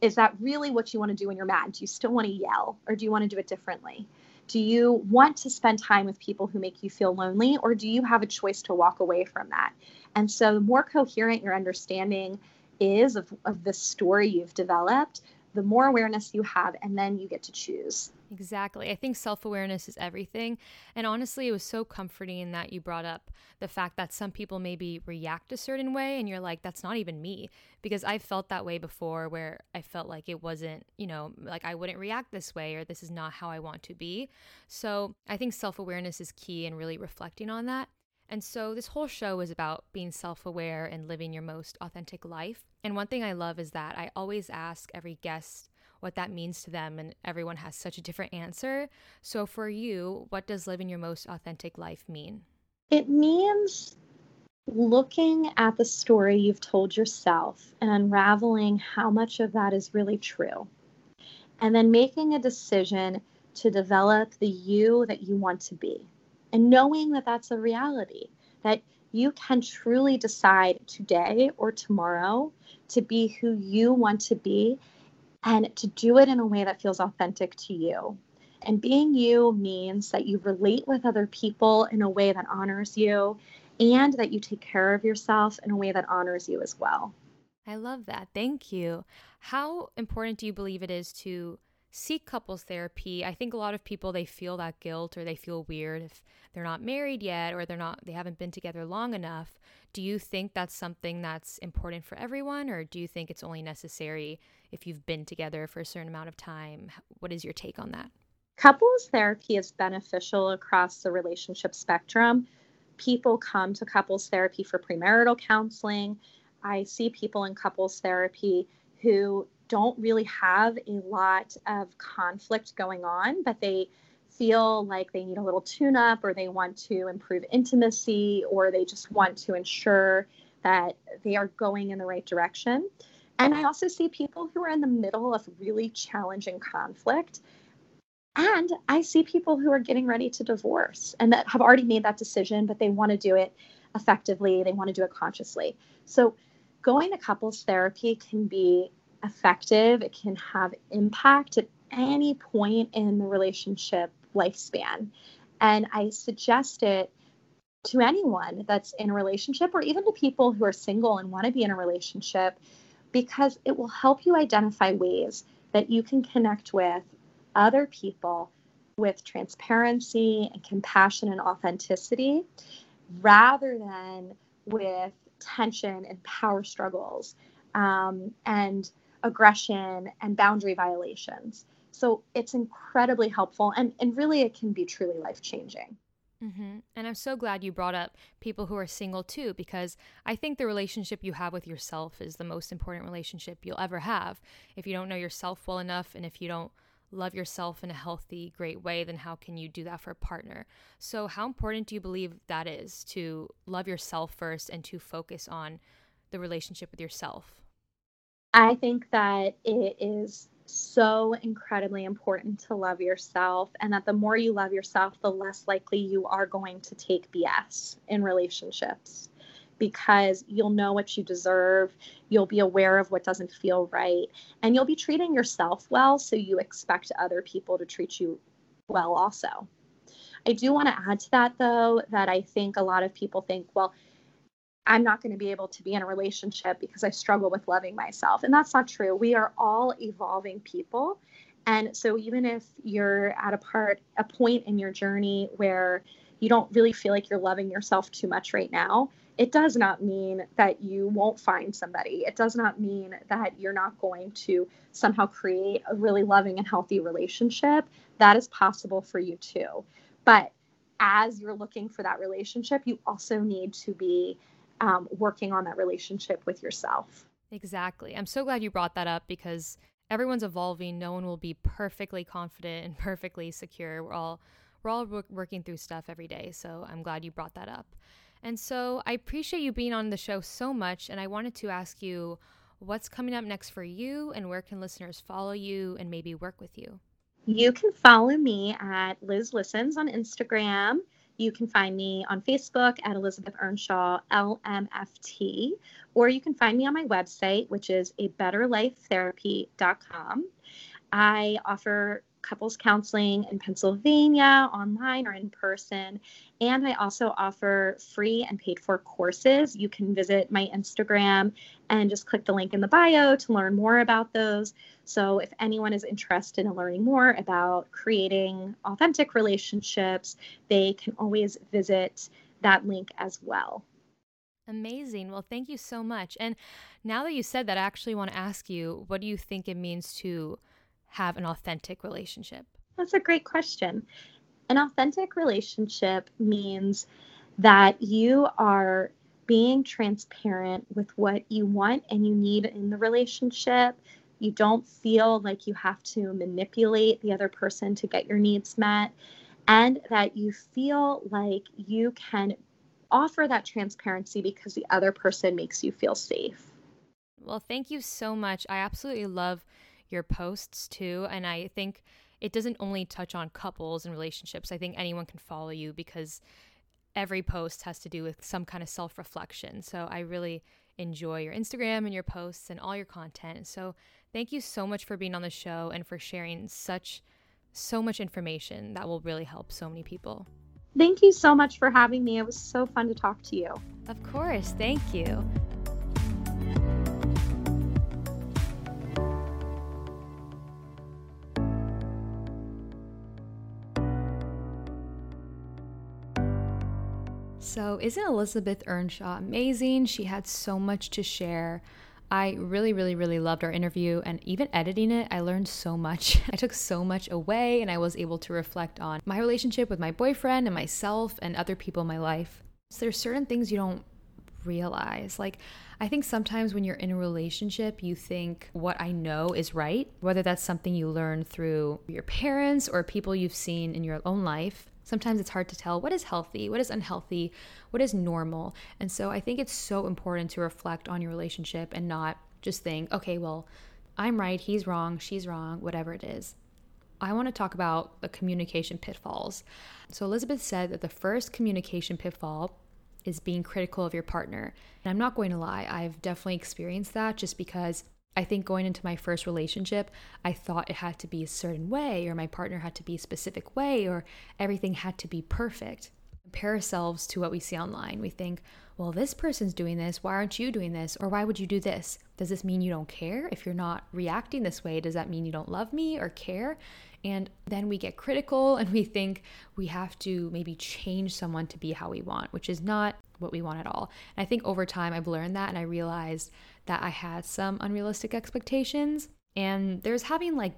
S2: Is that really what you want to do when you're mad? Do you still want to yell or do you want to do it differently? Do you want to spend time with people who make you feel lonely or do you have a choice to walk away from that? And so the more coherent your understanding is of, of the story you've developed, the more awareness you have, and then you get to choose.
S1: Exactly. I think self awareness is everything. And honestly, it was so comforting that you brought up the fact that some people maybe react a certain way and you're like, that's not even me. Because I felt that way before where I felt like it wasn't, you know, like I wouldn't react this way or this is not how I want to be. So I think self awareness is key and really reflecting on that. And so this whole show is about being self aware and living your most authentic life. And one thing I love is that I always ask every guest what that means to them, and everyone has such a different answer. So for you, what does living your most authentic life mean?
S2: It means looking at the story you've told yourself and unraveling how much of that is really true. And then making a decision to develop the you that you want to be and knowing that that's a reality, that you can truly decide today or tomorrow to be who you want to be and to do it in a way that feels authentic to you. And being you means that you relate with other people in a way that honors you and that you take care of yourself in a way that honors you as well.
S1: I love that. Thank you. How important do you believe it is to seek couples therapy. I think a lot of people they feel that guilt or they feel weird if they're not married yet or they're not they haven't been together long enough. Do you think that's something that's important for everyone or do you think it's only necessary if you've been together for a certain amount of time? What is your take on that?
S2: Couples therapy is beneficial across the relationship spectrum. People come to couples therapy for premarital counseling. I see people in couples therapy who don't really have a lot of conflict going on, but they feel like they need a little tune up or they want to improve intimacy or they just want to ensure that they are going in the right direction. And I also see people who are in the middle of really challenging conflict. And I see people who are getting ready to divorce and that have already made that decision, but they want to do it effectively, they want to do it consciously. So, going to couples therapy can be effective, it can have impact at any point in the relationship lifespan. And I suggest it to anyone that's in a relationship or even to people who are single and want to be in a relationship because it will help you identify ways that you can connect with other people with transparency and compassion and authenticity rather than with tension and power struggles um, and aggression, and boundary violations. So it's incredibly helpful and, and really it can be truly life changing.
S1: Mm-hmm. And I'm so glad you brought up people who are single too, because I think the relationship you have with yourself is the most important relationship you'll ever have. If you don't know yourself well enough and if you don't love yourself in a healthy, great way, then how can you do that for a partner? So, how important do you believe that is to love yourself first and to focus on the relationship with yourself?
S2: I think that it is so incredibly important to love yourself, and that the more you love yourself, the less likely you are going to take BS in relationships because you'll know what you deserve, you'll be aware of what doesn't feel right, and you'll be treating yourself well, so you expect other people to treat you well also. I do want to add to that though that I think a lot of people think, well, I'm not going to be able to be in a relationship because I struggle with loving myself. And that's not true. We are all evolving people. And so even if you're at a part a point in your journey where you don't really feel like you're loving yourself too much right now, it does not mean that you won't find somebody. It does not mean that you're not going to somehow create a really loving and healthy relationship. That is possible for you too. But as you're looking for that relationship, you also need to be um, working on that relationship with yourself.
S1: Exactly. I'm so glad you brought that up because everyone's evolving. No one will be perfectly confident and perfectly secure. We're all we're all working through stuff every day. So I'm glad you brought that up. And so I appreciate you being on the show so much. And I wanted to ask you what's coming up next for you and where can listeners follow you and maybe work with you?
S2: You can follow me at Liz Listens on Instagram. You can find me on Facebook at Elizabeth Earnshaw, LMFT, or you can find me on my website, which is a betterlifetherapy.com. I offer couples counseling in Pennsylvania, online or in person. And I also offer free and paid for courses. You can visit my Instagram and just click the link in the bio to learn more about those. So, if anyone is interested in learning more about creating authentic relationships, they can always visit that link as well.
S1: Amazing. Well, thank you so much. And now that you said that, I actually want to ask you what do you think it means to have an authentic relationship?
S2: That's a great question. An authentic relationship means that you are being transparent with what you want and you need in the relationship. You don't feel like you have to manipulate the other person to get your needs met, and that you feel like you can offer that transparency because the other person makes you feel safe.
S1: Well, thank you so much. I absolutely love your posts too. And I think it doesn't only touch on couples and relationships. I think anyone can follow you because every post has to do with some kind of self reflection. So I really enjoy your Instagram and your posts and all your content. So thank you so much for being on the show and for sharing such so much information that will really help so many people.
S2: Thank you so much for having me. It was so fun to talk to you.
S1: Of course. Thank you. So, isn't Elizabeth Earnshaw amazing? She had so much to share. I really, really, really loved our interview, and even editing it, I learned so much. I took so much away, and I was able to reflect on my relationship with my boyfriend and myself and other people in my life. So, there's certain things you don't realize. Like, I think sometimes when you're in a relationship, you think what I know is right, whether that's something you learn through your parents or people you've seen in your own life. Sometimes it's hard to tell what is healthy, what is unhealthy, what is normal. And so I think it's so important to reflect on your relationship and not just think, okay, well, I'm right, he's wrong, she's wrong, whatever it is. I want to talk about the communication pitfalls. So, Elizabeth said that the first communication pitfall is being critical of your partner. And I'm not going to lie, I've definitely experienced that just because I think going into my first relationship, I thought it had to be a certain way, or my partner had to be a specific way, or everything had to be perfect. Compare ourselves to what we see online. We think, well, this person's doing this. Why aren't you doing this? Or why would you do this? Does this mean you don't care? If you're not reacting this way, does that mean you don't love me or care? And then we get critical and we think we have to maybe change someone to be how we want, which is not what we want at all. And I think over time I've learned that and I realized that I had some unrealistic expectations. And there's having like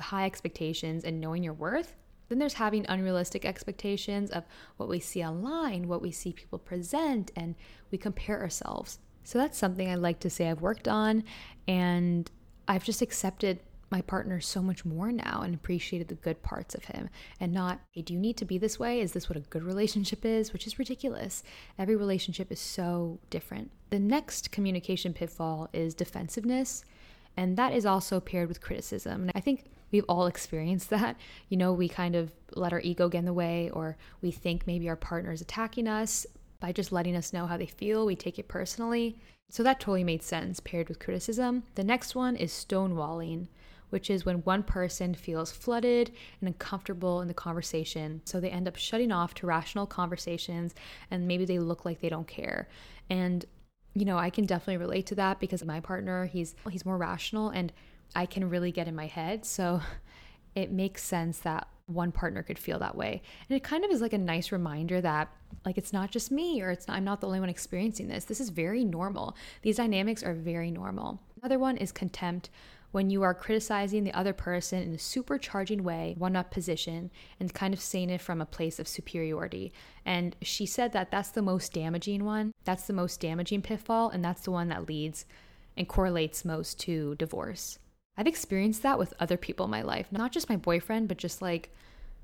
S1: high expectations and knowing your worth. Then there's having unrealistic expectations of what we see online, what we see people present, and we compare ourselves. So that's something I like to say I've worked on. And I've just accepted my partner so much more now and appreciated the good parts of him and not, hey, do you need to be this way? Is this what a good relationship is? Which is ridiculous. Every relationship is so different. The next communication pitfall is defensiveness, and that is also paired with criticism. And I think we've all experienced that. You know, we kind of let our ego get in the way, or we think maybe our partner is attacking us by just letting us know how they feel. We take it personally. So that totally made sense paired with criticism. The next one is stonewalling which is when one person feels flooded and uncomfortable in the conversation. So they end up shutting off to rational conversations and maybe they look like they don't care. And you know, I can definitely relate to that because my partner, he's he's more rational and I can really get in my head. So it makes sense that one partner could feel that way. And it kind of is like a nice reminder that like it's not just me or it's not, I'm not the only one experiencing this. This is very normal. These dynamics are very normal. Another one is contempt when you are criticizing the other person in a supercharging way, one up position, and kind of saying it from a place of superiority. And she said that that's the most damaging one. That's the most damaging pitfall, and that's the one that leads and correlates most to divorce. I've experienced that with other people in my life, not just my boyfriend, but just like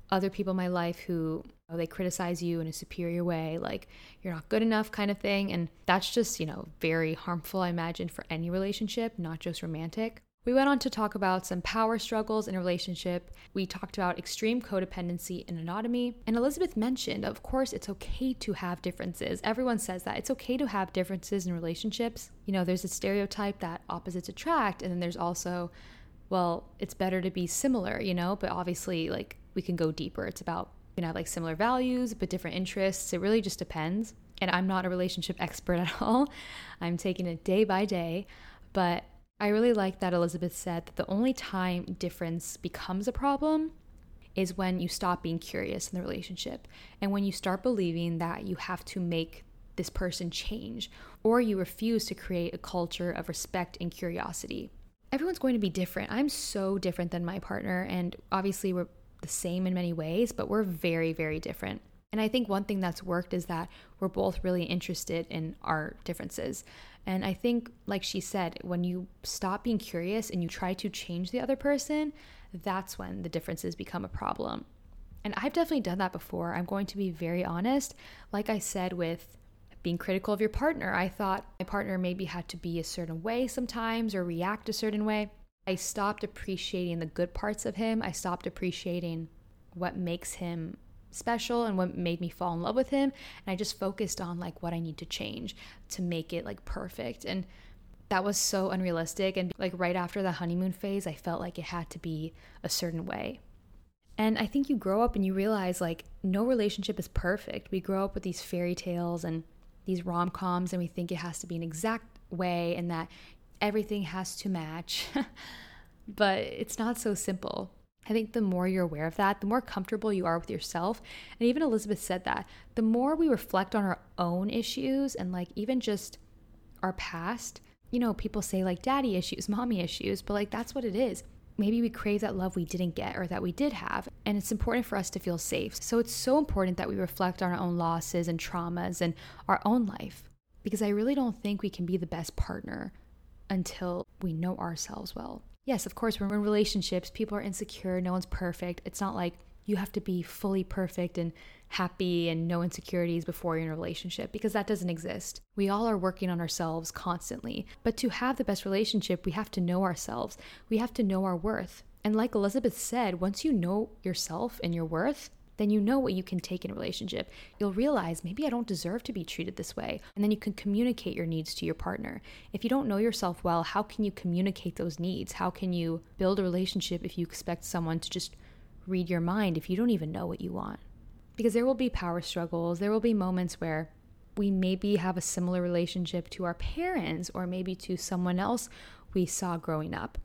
S1: other people in my life who know, they criticize you in a superior way, like you're not good enough kind of thing. And that's just, you know, very harmful, I imagine, for any relationship, not just romantic. We went on to talk about some power struggles in a relationship. We talked about extreme codependency and autonomy. And Elizabeth mentioned, of course, it's okay to have differences. Everyone says that. It's okay to have differences in relationships. You know, there's a stereotype that opposites attract, and then there's also, well, it's better to be similar, you know, but obviously, like, we can go deeper. It's about, you know, like similar values, but different interests. It really just depends. And I'm not a relationship expert at all. I'm taking it day by day. But I really like that Elizabeth said that the only time difference becomes a problem is when you stop being curious in the relationship and when you start believing that you have to make this person change or you refuse to create a culture of respect and curiosity. Everyone's going to be different. I'm so different than my partner, and obviously, we're the same in many ways, but we're very, very different. And I think one thing that's worked is that we're both really interested in our differences. And I think, like she said, when you stop being curious and you try to change the other person, that's when the differences become a problem. And I've definitely done that before. I'm going to be very honest. Like I said, with being critical of your partner, I thought my partner maybe had to be a certain way sometimes or react a certain way. I stopped appreciating the good parts of him. I stopped appreciating what makes him special and what made me fall in love with him. And i just focused on like what i need to change to make it like perfect. And that was so unrealistic. And like right after the honeymoon phase i felt like it had to be a certain way. And i think you grow up and you realize like no relationship is perfect. We grow up with these fairy tales and these rom-coms and we think it has to be an exact way and that everything has to match. But it's not so simple I think the more you're aware of that, the more comfortable you are with yourself. And even Elizabeth said that the more we reflect on our own issues and like even just our past, you know, people say like daddy issues, mommy issues, but like that's what it is. Maybe we crave that love we didn't get or that we did have. And it's important for us to feel safe. So it's so important that we reflect on our own losses and traumas and our own life. Because I really don't think we can be the best partner until we know ourselves well yes, of course, when we're in relationships, people are insecure, no one's perfect. It's not like you have to be fully perfect and happy and no insecurities before you're in a relationship because that doesn't exist. We all are working on ourselves constantly. But to have the best relationship, we have to know ourselves. We have to know our worth. And like Elizabeth said, once you know yourself and your worth, then you know what you can take in a relationship. You'll realize maybe I don't deserve to be treated this way. And then you can communicate your needs to your partner. If you don't know yourself well, how can you communicate those needs? How can you build a relationship if you expect someone to just read your mind if you don't even know what you want? Because there will be power struggles, there will be moments where we maybe have a similar relationship to our parents or maybe to someone else we saw growing up.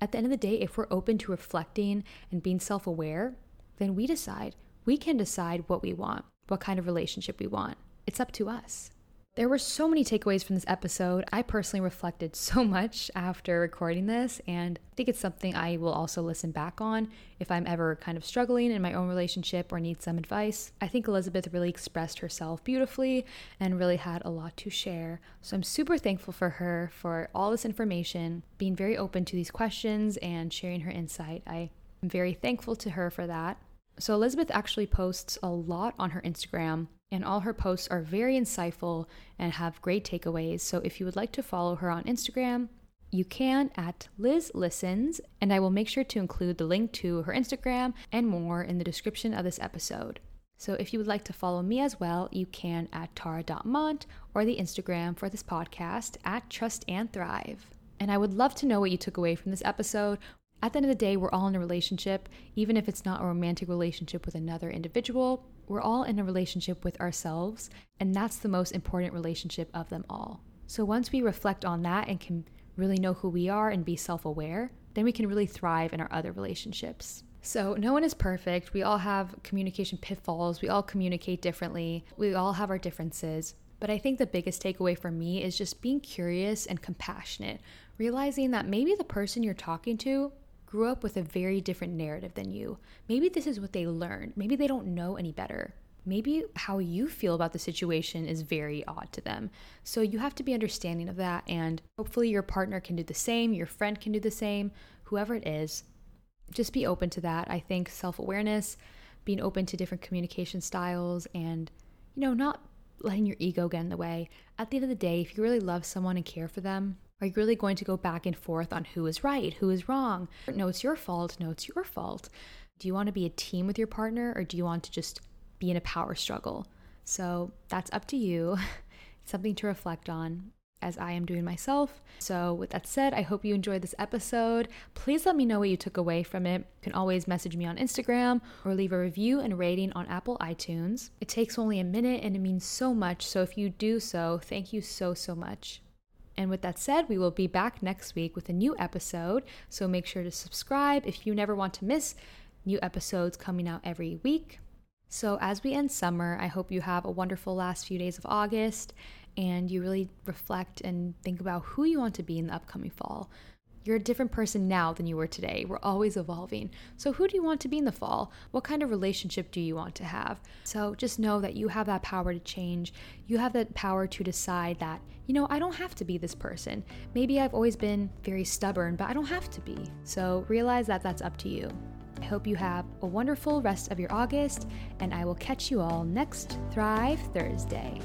S1: At the end of the day, if we're open to reflecting and being self aware, then we decide we can decide what we want, what kind of relationship we want. It's up to us. There were so many takeaways from this episode. I personally reflected so much after recording this, and I think it's something I will also listen back on if I'm ever kind of struggling in my own relationship or need some advice. I think Elizabeth really expressed herself beautifully and really had a lot to share. So I'm super thankful for her for all this information, being very open to these questions, and sharing her insight. I am very thankful to her for that. So, Elizabeth actually posts a lot on her Instagram, and all her posts are very insightful and have great takeaways. So, if you would like to follow her on Instagram, you can at Liz Listens, and I will make sure to include the link to her Instagram and more in the description of this episode. So, if you would like to follow me as well, you can at tara.mont or the Instagram for this podcast at Trust and Thrive. And I would love to know what you took away from this episode at the end of the day, we're all in a relationship, even if it's not a romantic relationship with another individual. We're all in a relationship with ourselves, and that's the most important relationship of them all. So once we reflect on that and can really know who we are and be self aware, then we can really thrive in our other relationships. So, no one is perfect. We all have communication pitfalls. We all communicate differently. We all have our differences. But I think the biggest takeaway for me is just being curious and compassionate, realizing that maybe the person you're talking to grew up with a very different narrative than you. Maybe this is what they learned. Maybe they don't know any better. Maybe how you feel about the situation is very odd to them. So you have to be understanding of that, and hopefully, your partner can do the same, your friend can do the same, whoever it is just be open to that. I think self awareness, being open to different communication styles, and, you know, not letting your ego get in the way. At the end of the day, if you really love someone and care for them, are you really going to go back and forth on who is right, who is wrong? No, it's your fault. No, it's your fault. Do you want to be a team with your partner or do you want to just be in a power struggle? So that's up to you. It's something to reflect on as I am doing myself. So, with that said, I hope you enjoyed this episode. Please let me know what you took away from it. You can always message me on Instagram or leave a review and rating on Apple iTunes. It takes only a minute and it means so much. So, if you do so, thank you so, so much. And with that said, we will be back next week with a new episode. So, make sure to subscribe if you never want to miss new episodes coming out every week. So, as we end summer, I hope you have a wonderful last few days of August and you really reflect and think about who you want to be in the upcoming fall. You're a different person now than you were today. We're always evolving. So, who do you want to be in the fall? What kind of relationship do you want to have? So, just know that you have that power to change. You have that power to decide that, you know, I don't have to be this person. Maybe I've always been very stubborn, but I don't have to be. So, realize that that's up to you. I hope you have a wonderful rest of your August, and I will catch you all next Thrive Thursday.